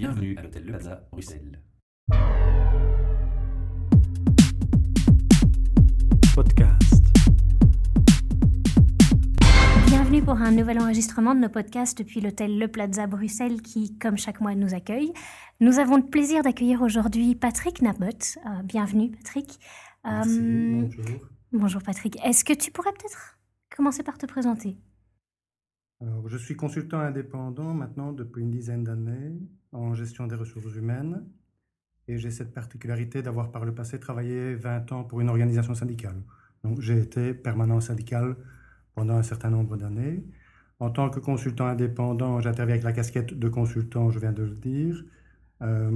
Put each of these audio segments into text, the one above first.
Bienvenue à l'hôtel Le Plaza, Bruxelles. Podcast. Bienvenue pour un nouvel enregistrement de nos podcasts depuis l'hôtel Le Plaza Bruxelles qui, comme chaque mois, nous accueille. Nous avons le plaisir d'accueillir aujourd'hui Patrick Nabot. Euh, bienvenue Patrick. Merci, Euh, bonjour. bonjour Patrick. Est-ce que tu pourrais peut-être commencer par te présenter? Alors, je suis consultant indépendant maintenant depuis une dizaine d'années en gestion des ressources humaines. Et j'ai cette particularité d'avoir par le passé travaillé 20 ans pour une organisation syndicale. Donc, j'ai été permanent syndical pendant un certain nombre d'années. En tant que consultant indépendant, j'interviens avec la casquette de consultant, je viens de le dire, euh,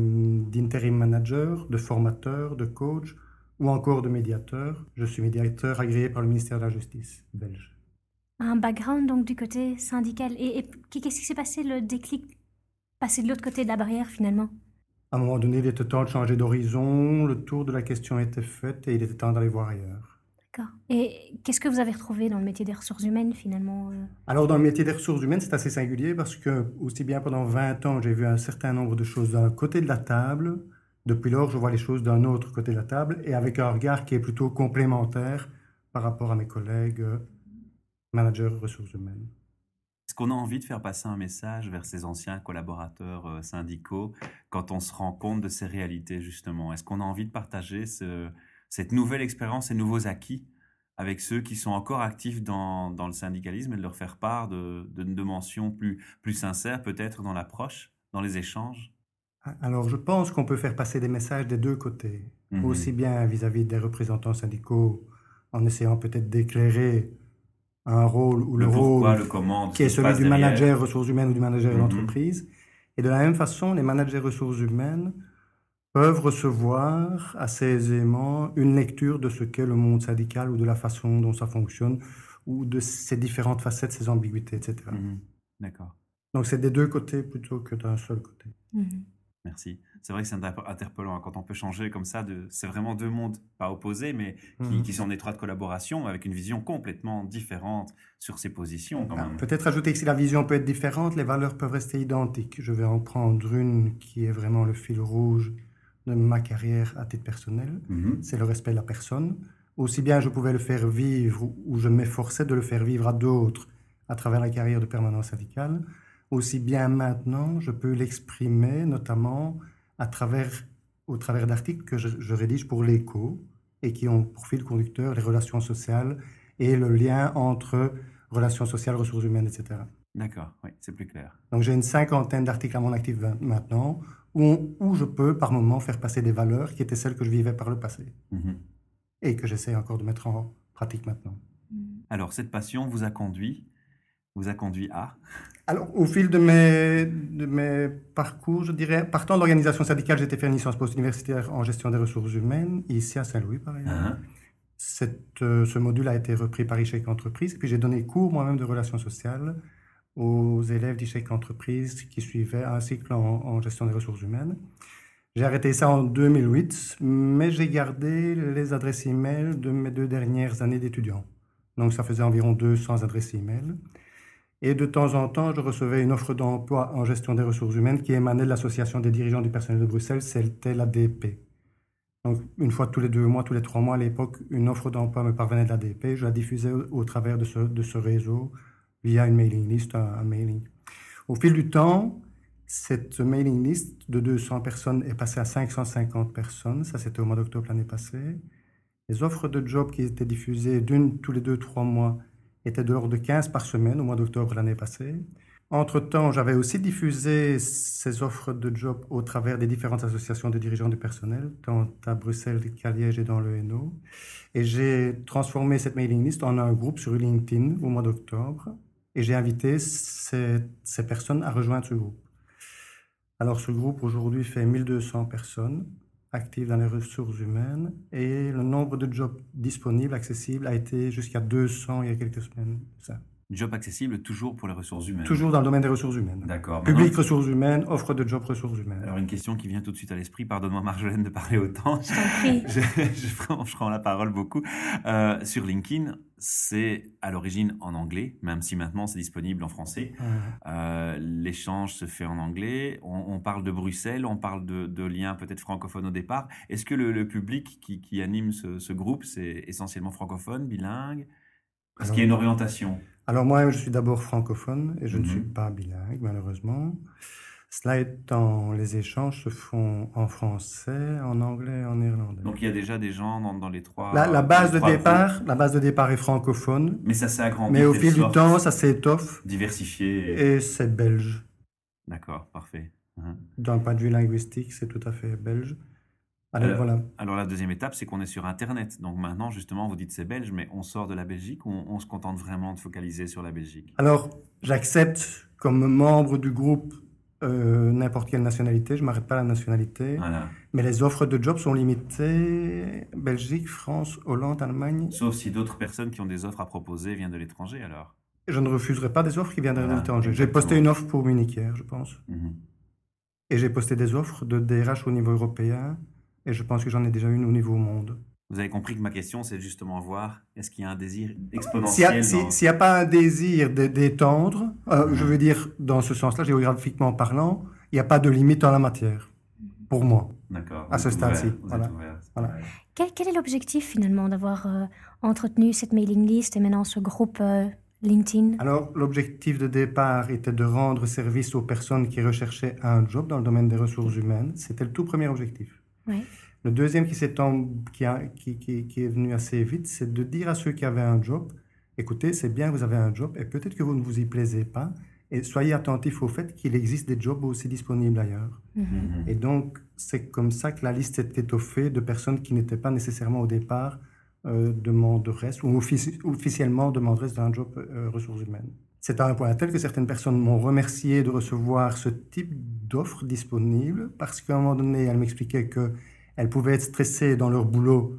d'interim manager, de formateur, de coach ou encore de médiateur. Je suis médiateur agréé par le ministère de la Justice belge. Un background donc du côté syndical. Et, et qu'est-ce qui s'est passé le déclic Passer de l'autre côté de la barrière finalement À un moment donné, il était temps de changer d'horizon, le tour de la question était fait et il était temps d'aller voir ailleurs. D'accord. Et qu'est-ce que vous avez retrouvé dans le métier des ressources humaines finalement euh? Alors, dans le métier des ressources humaines, c'est assez singulier parce que, aussi bien pendant 20 ans, j'ai vu un certain nombre de choses d'un côté de la table. Depuis lors, je vois les choses d'un autre côté de la table et avec un regard qui est plutôt complémentaire par rapport à mes collègues euh, managers ressources humaines. Est-ce qu'on a envie de faire passer un message vers ces anciens collaborateurs euh, syndicaux quand on se rend compte de ces réalités, justement? Est-ce qu'on a envie de partager ce- cette nouvelle expérience, ces nouveaux acquis avec ceux qui sont encore actifs dans, dans le syndicalisme et de leur faire part de, de dimensions plus, plus sincères, peut-être dans l'approche, dans les échanges? Alors, je pense qu'on peut faire passer des messages des deux côtés, Mhm. aussi bien vis-à-vis des représentants syndicaux, en essayant peut-être d'éclairer un rôle ou le, Le rôle pourquoi, le comment, qui est celui du derrière. manager ressources humaines ou du manager Mhm. d'entreprise. Et de la même façon, les managers ressources humaines peuvent recevoir assez aisément une lecture de ce qu'est le monde syndical ou de la façon dont ça fonctionne ou de ses différentes facettes, ses ambiguïtés, etc. Mhm. D'accord. Donc c'est des deux côtés plutôt que d'un seul côté. Mhm. Merci. C'est vrai que c'est inter- interpellant hein, quand on peut changer comme ça. De... C'est vraiment deux mondes, pas opposés, mais qui, Mhm. qui sont en étroite collaboration, avec une vision complètement différente sur ces positions Ah. Peut-être ajouter que si la vision peut être différente, les valeurs peuvent rester identiques. Je vais en prendre une qui est vraiment le fil rouge de ma carrière à titre personnel. Mhm. c'est le respect de la personne. Aussi bien je pouvais le faire vivre ou je m'efforçais de le faire vivre à d'autres à travers la carrière de permanence syndicale, aussi bien maintenant je peux l'exprimer notamment à travers, au travers d'articles que je, je rédige pour l'écho et qui ont pour fil conducteur les relations sociales et le lien entre relations sociales, ressources humaines, etc. D'accord, oui, c'est plus clair. Donc j'ai une cinquantaine d'articles à mon actif ma- maintenant où, où je peux par moment faire passer des valeurs qui étaient celles que je vivais par le passé Mhm. et que j'essaie encore de mettre en pratique maintenant. Mhm. Alors, cette passion vous a conduit, vous a conduit à? Alors, au fil de mes, de mes parcours, je dirais, partant de l'organisation syndicale, j'ai été faire une licence post-universitaire en gestion des ressources humaines, ici à Saint-Louis, par exemple. Cette, euh, ce module a été repris par Échec Entreprise, et puis j'ai donné cours moi-même de relations sociales aux élèves d'Échec Entreprise qui suivaient un cycle en, en gestion des ressources humaines. J'ai arrêté ça en 2008, mais j'ai gardé les adresses e-mail de mes deux dernières années d'étudiants. Donc ça faisait environ 200 adresses e-mail. Et de temps en temps, je recevais une offre d'emploi en gestion des ressources humaines qui émanait de l'Association des dirigeants du personnel de Bruxelles, c'était l'ADP. Donc, une fois tous les deux mois, tous les trois mois à l'époque, une offre d'emploi me parvenait de l'ADP. Je la diffusais au, travers de ce, de ce réseau via une mailing list, un, un mailing. Au fil du temps, cette mailing list de 200 personnes est passée à 550 personnes. Ça, c'était au mois d'octobre l'année passée. Les offres de job qui étaient diffusées d'une tous les deux, trois mois étaient de l'ordre de 15 par semaine au mois d'octobre l'année passée. Entre-temps, j'avais aussi diffusé ces offres de job au travers des différentes associations de dirigeants du personnel, tant à Bruxelles qu'à Liège et dans le Hainaut. Et j'ai transformé cette mailing list en un groupe sur LinkedIn au mois d'octobre. Et j'ai invité ces, ces personnes à rejoindre ce groupe. Alors ce groupe aujourd'hui fait 1200 personnes actives dans les ressources humaines et le nombre de jobs disponibles, accessibles, a été jusqu'à 200 il y a quelques semaines. Job accessible toujours pour les ressources humaines. Toujours dans le domaine des ressources humaines. D'accord. Public Maintenant, ressources humaines, offre de job ressources humaines. Alors une question qui vient tout de suite à l'esprit, pardonne-moi Marjolaine de parler autant. Je t'en prie. je, je prends, je prends la parole beaucoup. Euh, sur LinkedIn, c'est à l'origine en anglais, même si maintenant c'est disponible en français. Euh, Euh, L'échange se fait en anglais. On, on parle de Bruxelles, on parle de, de liens peut-être francophones au départ. Est-ce que le, le public qui, qui anime ce, ce groupe, c'est essentiellement francophone, bilingue? Est-ce qu'il y a une orientation Alors moi, je suis d'abord francophone et je ne Mhm. suis pas bilingue, malheureusement. Cela étant, les échanges se font en français, en anglais et en néerlandais. Donc il y a déjà des gens dans, dans les trois. la, la base de départ, groupes. la base de départ est francophone, Mais ça s'est agrandi. mais au fil du temps, ça s'étoffe Diversifié. et c'est belge. D'accord, parfait. Mhm. D'un point de vue linguistique, c'est tout à fait belge. Alors Euh, voilà. Alors la deuxième étape, c'est qu'on est sur Internet. Donc maintenant, justement, vous dites c'est belge, mais on sort de la Belgique ou on, on se contente vraiment de focaliser sur la Belgique? Alors, j'accepte comme membre du groupe euh, n'importe quelle nationalité, je ne m'arrête pas à la nationalité, Voilà. mais les offres de job sont limitées Belgique, France, Hollande, Allemagne. Sauf si d'autres personnes qui ont des offres à proposer viennent de l'étranger, alors. Je ne refuserai pas des offres qui viennent de Voilà, l'étranger. J'ai posté une offre pour Munich hier, je pense. Mhm. Et j'ai posté des offres de DRH au niveau européen. Et je pense que j'en ai déjà une au niveau monde. Vous avez compris que ma question, c'est justement voir est-ce qu'il y a un désir S'il n'y exponentiel a, si- dans- s'il y a pas un désir d'é- d'étendre, euh, je veux dire, dans ce sens-là, géographiquement parlant, il n'y a pas de limite en la matière, pour moi. D'accord. à ce stade-ci, voilà. quel est l'objectif finalement d'avoir euh, entretenu cette mailing list et maintenant ce groupe euh, LinkedIn? Alors, l'objectif de départ était de rendre service aux personnes qui recherchaient un job dans le domaine des ressources humaines. C'était le tout premier objectif. Oui. Le deuxième qui, s'est en- qui, a- qui- qui- qui est venu assez vite, c'est de dire à ceux qui avaient un job, écoutez, c'est bien, vous avez un job, et peut-être que vous ne vous y plaisez pas, et soyez attentifs au fait qu'il existe des jobs aussi disponibles ailleurs. Mhm. Mhm. Et donc, c'est comme ça que la liste est étoffée de personnes qui n'étaient pas nécessairement au départ euh, demanderesses ou offici- officiellement demanderesses d'un job euh, ressources humaines. C'est à un point tel que certaines personnes m'ont remercié de recevoir ce type d'offre disponible parce qu'à un moment donné, elles m'expliquaient qu'elles pouvaient être stressées dans leur boulot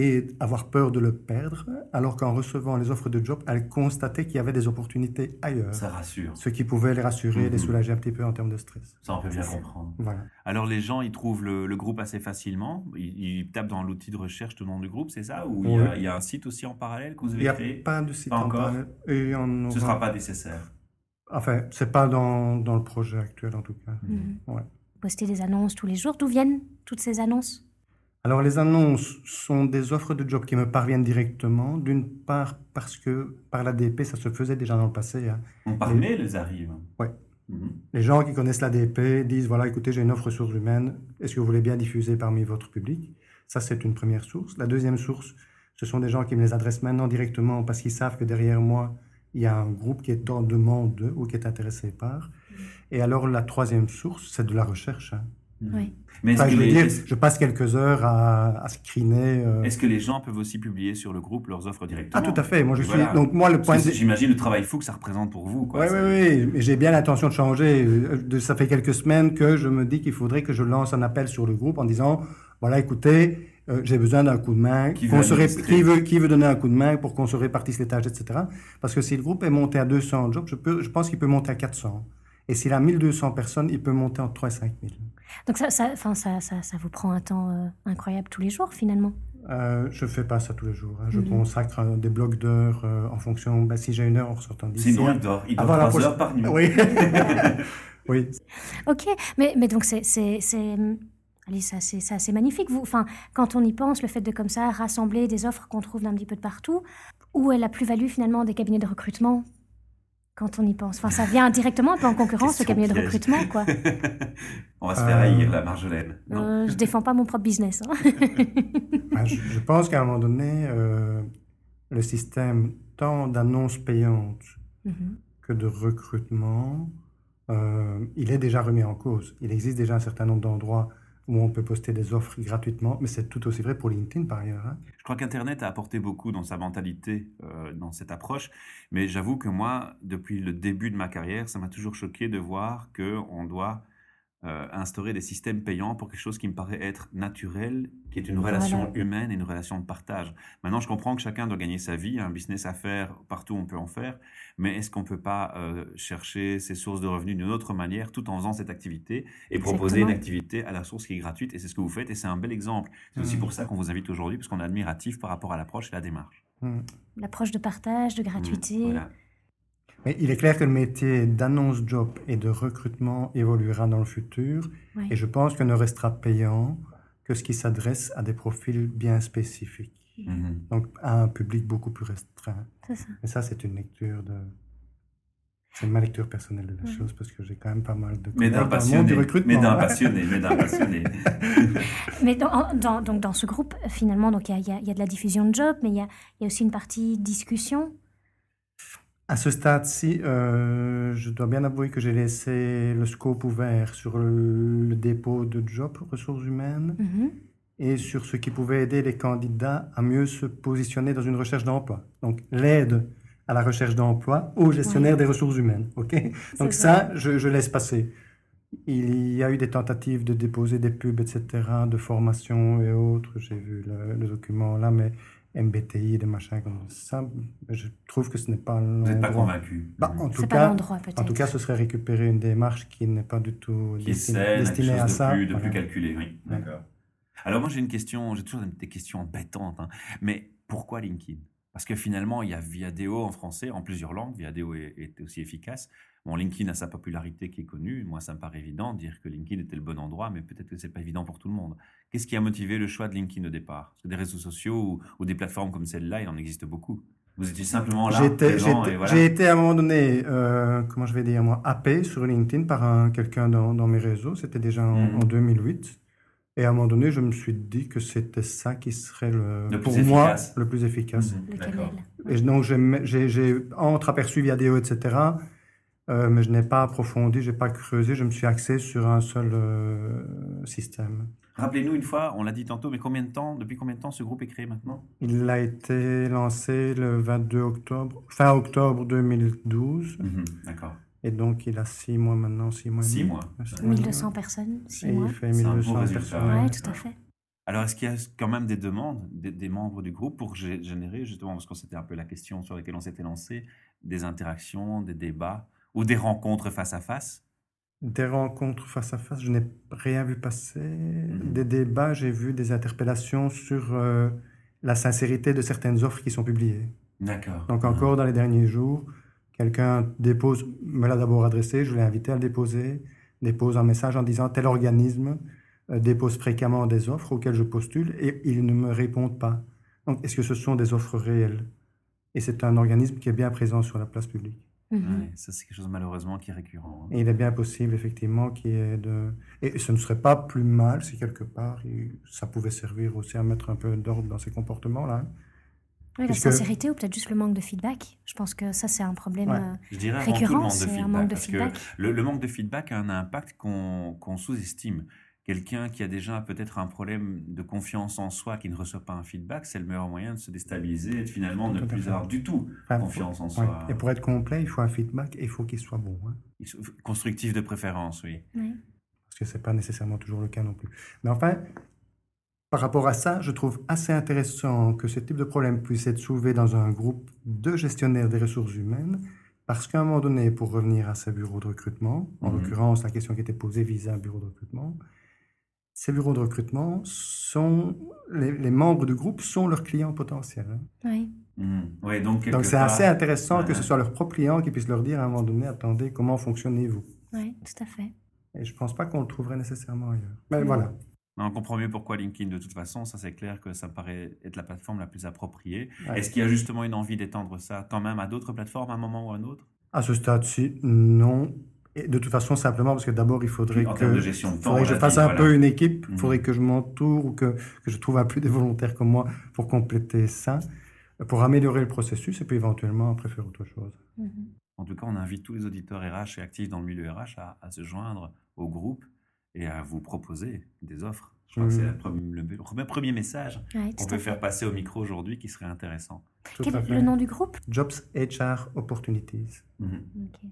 et avoir peur de le perdre, alors qu'en recevant les offres de job, elles constataient qu'il y avait des opportunités ailleurs, Ça rassure. ce qui pouvait les rassurer les Mhm. soulager un petit peu en termes de stress. Ça, on peut bien comprendre. Voilà. Alors, les gens, ils trouvent le, le groupe assez facilement. Ils, ils tapent dans l'outil de recherche le nom du groupe, c'est ça? Ou il, y a, Oui. il y a un site aussi en parallèle que vous Il n'y avez a créé? pas de site Pas en encore? parallèle. Et on Ce ne aura- sera pas nécessaire. Enfin, c'est pas dans, dans le projet actuel en tout cas. Ouais. Postez des annonces tous les jours. D'où viennent toutes ces annonces? Alors les annonces sont des offres de job qui me parviennent directement. D'une part parce que par l'ADP, ça se faisait déjà dans le passé. hein. Par Oui. mail, elles arrivent. Ouais. Mhm. Les gens qui connaissent l'ADP disent, voilà, écoutez, j'ai une offre ressources humaines. Est-ce que vous voulez bien diffuser parmi votre public? Ça, c'est une première source. La deuxième source, ce sont des gens qui me les adressent maintenant directement parce qu'ils savent que derrière moi, il y a un groupe qui est en demande ou qui est intéressé par. Et alors, la troisième source, c'est de la recherche. hein. Mhm. Oui. Mais Enfin, que, je veux les, dire, je passe quelques heures à, à screener. euh. est-ce que les gens peuvent aussi publier sur le groupe leurs offres directement? Ah, tout à fait. Moi, je suis. Voilà. Donc, moi, le point de. J'imagine le travail fou que ça représente pour vous. quoi. Oui, oui, oui. Mais j'ai bien l'intention de changer. Euh, Ça fait quelques semaines que je me dis qu'il faudrait que je lance un appel sur le groupe en disant voilà, écoutez, euh, j'ai besoin d'un coup de main. Qui veut se ré- administrer? qui, veut, qui veut donner un coup de main pour qu'on se répartisse les tâches, etc. Parce que si le groupe est monté à 200 jobs, je, peux, je pense qu'il peut monter à 400. Et s'il a 1200 personnes, il peut monter entre 3 et 5 000. Donc ça, ça, enfin, ça, ça, ça vous prend un temps euh, incroyable tous les jours finalement. Euh, je ne fais pas ça tous les jours. hein. Je Mhm. consacre euh, des blocs d'heures euh, en fonction. ben, si j'ai une heure en ressortant C'est d'ici. une il dort. Il Ah, dort voilà, heures par nuit. Oui. oui. Ok, mais, mais donc c'est, c'est, c'est, allez, ça, c'est, ça, c'est magnifique. Vous, enfin, quand on y pense, le fait de comme ça rassembler des offres qu'on trouve d'un petit peu de partout, où est la plus-value finalement des cabinets de recrutement? Quand on y pense Enfin, ça vient directement un peu en concurrence au cabinet de recrutement, quoi. On va se faire Euh, haïr, la Marjolaine. Non. Euh, je défends pas mon propre business. hein. Ben, je, je pense qu'à un moment donné, euh, le système tant d'annonces payantes Mhm. que de recrutement, euh, il est déjà remis en cause. Il existe déjà un certain nombre d'endroits où on peut poster des offres gratuitement, mais c'est tout aussi vrai pour LinkedIn par ailleurs. hein. Je crois qu'Internet a apporté beaucoup dans sa mentalité, euh, dans cette approche. Mais j'avoue que moi, depuis le début de ma carrière, ça m'a toujours choqué de voir qu'on doit euh, instaurer des systèmes payants pour quelque chose qui me paraît être naturel, qui est une Voilà. relation humaine et une relation de partage. Maintenant, je comprends que chacun doit gagner sa vie, un business à faire, partout on peut en faire, mais est-ce qu'on ne peut pas euh, chercher ses sources de revenus d'une autre manière tout en faisant cette activité et proposer une activité à la source qui est gratuite Et c'est ce que vous faites et c'est un bel exemple. C'est aussi pour ça qu'on vous invite aujourd'hui, parce qu'on est admiratif par rapport à l'approche et la démarche. Mm. L'approche de partage, de gratuité. Voilà. Mais il est clair que le métier d'annonce job et de recrutement évoluera dans le futur Ouais. et je pense que ne restera payant que ce qui s'adresse à des profils bien spécifiques, Mhm. donc à un public beaucoup plus restreint. C'est ça. Et ça, c'est une lecture de... C'est ma lecture personnelle de la chose parce que j'ai quand même pas mal de Mais d'un passionné, recrutement. mais d'un passionné, mais d'un passionné. Mais dans, donc dans ce groupe, finalement, donc il y a, il y a- il y a de la diffusion de job, mais il y a, il y a aussi une partie discussion. À ce stade-ci, euh, je dois bien avouer que j'ai laissé le scope ouvert sur le, le dépôt de job ressources humaines Mhm. et sur ce qui pouvait aider les candidats à mieux se positionner dans une recherche d'emploi. Donc, l'aide à la recherche d'emploi aux gestionnaires des ressources humaines. OK? Donc, ça, je, je laisse passer. Il y a eu des tentatives de déposer des pubs, etc., de formation et autres. J'ai vu le, le document là, mais MBTI, des machins comme ça, je trouve que ce n'est pas Vous n'êtes pas l'endroit. convaincu. Bah, en tout C'est pas cas, l'endroit peut-être. en tout cas, ce serait récupérer une démarche qui n'est pas du tout qui est destinée, saine, destinée chose à de, ça. plus, de Voilà. plus calculé. Oui, d'accord. Alors moi j'ai une question, j'ai toujours des questions embêtantes, hein. mais pourquoi LinkedIn? Parce que finalement il y a Viadeo en français, en plusieurs langues, Viadeo est, est aussi efficace. Bon, LinkedIn a sa popularité qui est connue, moi ça me paraît évident de dire que LinkedIn était le bon endroit, mais peut-être que c'est pas évident pour tout le monde. Qu'est-ce qui a motivé le choix de LinkedIn au départ? Parce que des réseaux sociaux ou, ou des plateformes comme celle-là, il en existe beaucoup. Vous étiez simplement là, J'étais- présent, J'étais et voilà. j'ai été à un moment donné, euh, comment je vais dire moi, happé sur LinkedIn par un- quelqu'un dans, dans mes réseaux. C'était déjà en, Mhm. en 2008. Et à un moment donné, je me suis dit que c'était ça qui serait le, Le plus pour moi efficace. le plus efficace. Mhm, Le. Et donc, j'ai- j'ai j'ai entre-aperçu Viadeo, etc. euh, mais je n'ai pas approfondi, je n'ai pas creusé, je me suis axé sur un seul euh, système. Rappelez-nous une fois, on l'a dit tantôt, mais combien de temps, depuis combien de temps ce groupe est créé maintenant? Il a été lancé le 22 octobre, fin octobre 2012. Mhm, D'accord. Et donc, il a six mois maintenant, six mois. Six mois. Ouais, six mois et demi. 1200 personnes, 6 Et mois. il fait C'est un beau 1200 résultat, personnes. Ouais. tout à fait. Alors, est-ce qu'il y a quand même des demandes des, des membres du groupe pour gé- générer, justement, parce que c'était un peu la question sur laquelle on s'était lancé, des interactions, des débats? Ou des rencontres face à face? Des rencontres face à face, je n'ai rien vu passer. Mhm. Des débats, j'ai vu des interpellations sur euh, la sincérité de certaines offres qui sont publiées. D'accord. Donc encore dans les derniers jours, quelqu'un dépose, me l'a d'abord adressé, je l'ai invité à le déposer, dépose un message en disant tel organisme euh, dépose fréquemment des offres auxquelles je postule et ils ne me répondent pas. Donc est-ce que ce sont des offres réelles? Et c'est un organisme qui est bien présent sur la place publique. Ouais, ça, c'est quelque chose malheureusement qui est récurrent. hein. Et il est bien possible effectivement qu'il y ait de... Et ce ne serait pas plus mal si quelque part il- ça pouvait servir aussi à mettre un peu d'ordre dans ces comportements-là. Ouais, la Puisque- sincérité ou peut-être juste le manque de feedback. Je pense que ça, c'est un problème Ouais. euh, Je dirais tout le récurrent. manque de un feedback. manque de parce que feedback. le, le manque de feedback a un impact qu'on qu'on sous-estime. Quelqu'un qui a déjà peut-être un problème de confiance en soi, qui ne reçoit pas un feedback, c'est le meilleur moyen de se déstabiliser et de finalement ne plus avoir du tout Enfin, confiance en Ouais. soi. Et pour être complet, il faut un feedback et il faut qu'il soit bon. hein. Constructif de préférence, oui. Parce que ce n'est pas nécessairement toujours le cas non plus. Mais enfin, par rapport à ça, je trouve assez intéressant que ce type de problème puisse être soulevé dans un groupe de gestionnaires des ressources humaines, parce qu'à un moment donné, pour revenir à ces bureaux de recrutement, en Mhm. l'occurrence, la question qui était posée visait un bureau de recrutement, ces bureaux de recrutement sont, les, les membres du groupe sont leurs clients potentiels. hein. Ouais. Mhm. Ouais, donc Donc c'est part- assez intéressant que ce soit leurs propres clients qui puissent leur dire à un moment donné, attendez, comment fonctionnez-vous? Ouais, tout à fait. Et je ne pense pas qu'on le trouverait nécessairement ailleurs. Mais voilà. Non, on comprend mieux pourquoi LinkedIn de toute façon. Ça, c'est clair que ça me paraît être la plateforme la plus appropriée. Ouais. Est-ce qu'il y a justement une envie d'étendre ça quand même à d'autres plateformes à un moment ou à un autre? À ce stade-ci, non. Et de toute façon, simplement parce que d'abord, il faudrait En que, termes de gestion de temps, faudrait que je fasse un voilà. peu une équipe, il Mhm. faudrait que je m'entoure ou que, que je trouve un peu des volontaires comme moi pour compléter ça, pour améliorer le processus et puis éventuellement après faire autre chose. Mhm. En tout cas, on invite tous les auditeurs RH et actifs dans le milieu RH à, à se joindre au groupe et à vous proposer des offres. Je crois que c'est premi- le, le premier- premier message Ouais, qu'on peut faire passer au micro aujourd'hui qui serait intéressant. Tout Quel est le nom du groupe? Jobs HR Opportunities. Mhm. Ok.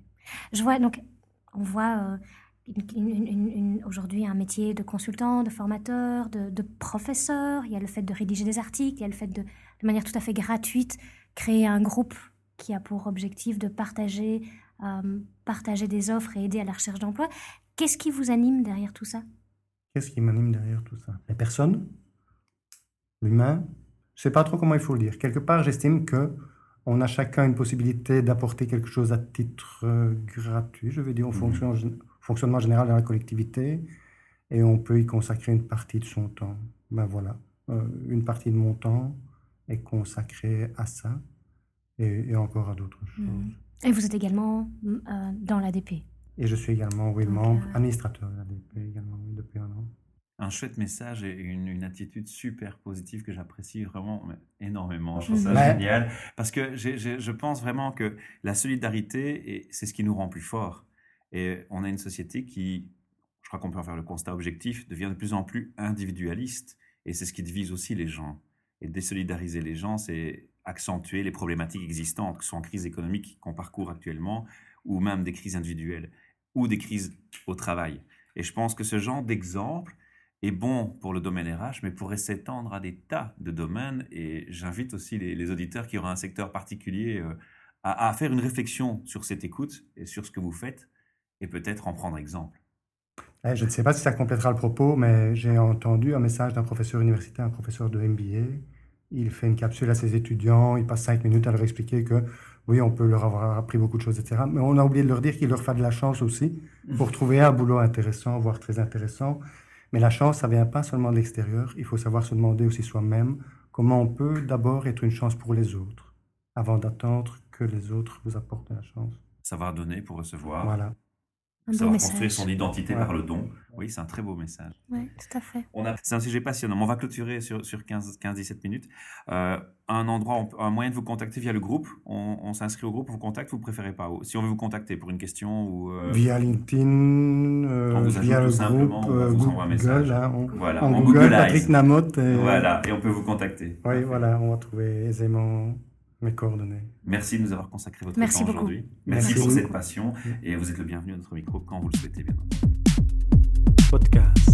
Je vois, donc, on voit euh, aujourd'hui un métier de consultant, de formateur, de, professeur. Il y a le fait de rédiger des articles, il y a le fait de, de manière tout à fait gratuite, créer un groupe qui a pour objectif de partager, euh, partager des offres et aider à la recherche d'emploi. Qu'est-ce qui vous anime derrière tout ça? Qu'est-ce qui m'anime derrière tout ça? Les personnes, l'humain? Je ne sais pas trop comment il faut le dire. Quelque part, j'estime que on a chacun une possibilité d'apporter quelque chose à titre euh, gratuit, je veux dire, au mmh. fonctionnement général de la collectivité, et on peut y consacrer une partie de son temps. Ben voilà, euh, une partie de mon temps est consacrée à ça, et, encore à d'autres mmh. choses. Et vous êtes également euh, dans l'ADP Et je suis également, oui, membre, administrateur de l'ADP également, depuis un an un chouette message et une, attitude super positive que j'apprécie vraiment énormément. Je trouve ça génial parce que je pense vraiment que la solidarité, c'est ce qui nous rend plus forts. Et on a une société qui, je crois qu'on peut en faire le constat objectif, devient de plus en plus individualiste. Et c'est ce qui divise aussi les gens. Et désolidariser les gens, c'est accentuer les problématiques existantes, que ce soit en crise économique qu'on parcourt actuellement, ou même des crises individuelles, ou des crises au travail. Et je pense que ce genre d'exemple, est bon pour le domaine RH, mais pourrait s'étendre à des tas de domaines. Et j'invite aussi les, auditeurs qui auraient un secteur particulier euh, à, faire une réflexion sur cette écoute et sur ce que vous faites, et peut-être en prendre exemple. Eh, je ne sais pas si ça complétera le propos, mais j'ai entendu un message d'un professeur universitaire, un professeur de MBA. Il fait une capsule à ses étudiants, il passe cinq minutes à leur expliquer que oui, on peut leur avoir appris beaucoup de choses, etc. Mais on a oublié de leur dire qu'il leur faut de la chance aussi pour trouver un boulot intéressant, voire très intéressant. Mais la chance, ça vient pas seulement de l'extérieur. Il faut savoir se demander aussi soi-même comment on peut d'abord être une chance pour les autres, avant d'attendre que les autres vous apportent la chance. Savoir donner pour recevoir. Voilà. Un Savoir construire son identité par le don. Oui, c'est un très beau message. Oui, tout à fait. C'est un sujet passionnant. On va clôturer sur, sur 15-17 minutes. Euh, un endroit, un moyen de vous contacter via le groupe. On, s'inscrit au groupe, on vous contacte, vous préférez pas Si on veut vous contacter pour une question ou... Euh, via LinkedIn, euh, via le groupe, on vous envoie un message. Hein, voilà, en Google, Patrick Namotte. Et... Voilà, et on peut vous contacter. Oui, voilà, on va trouver aisément mes coordonnées. Merci de nous avoir consacré votre temps aujourd'hui. Merci, Merci, pour cette passion et vous êtes le bienvenu à notre micro quand vous le souhaitez, bien entendu. Podcast.